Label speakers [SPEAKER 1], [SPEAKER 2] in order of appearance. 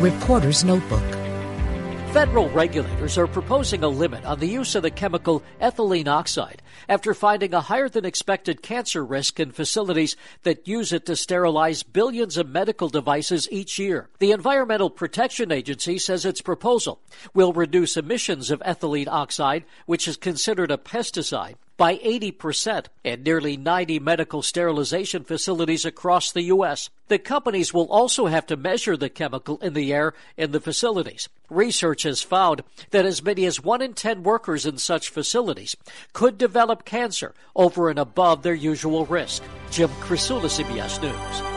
[SPEAKER 1] Reporter's Notebook.
[SPEAKER 2] Federal regulators are proposing a limit on the use of the chemical ethylene oxide after finding a higher than expected cancer risk in facilities that use it to sterilize billions of medical devices each year. The Environmental Protection Agency says its proposal will reduce emissions of ethylene oxide, which is considered a pesticide, by 80% in nearly 90 medical sterilization facilities across the U.S. The companies will also have to measure the chemical in the air in the facilities. Research has found that as many as 1 in 10 workers in such facilities could develop cancer over and above their usual risk. Jim Krasula, CBS News.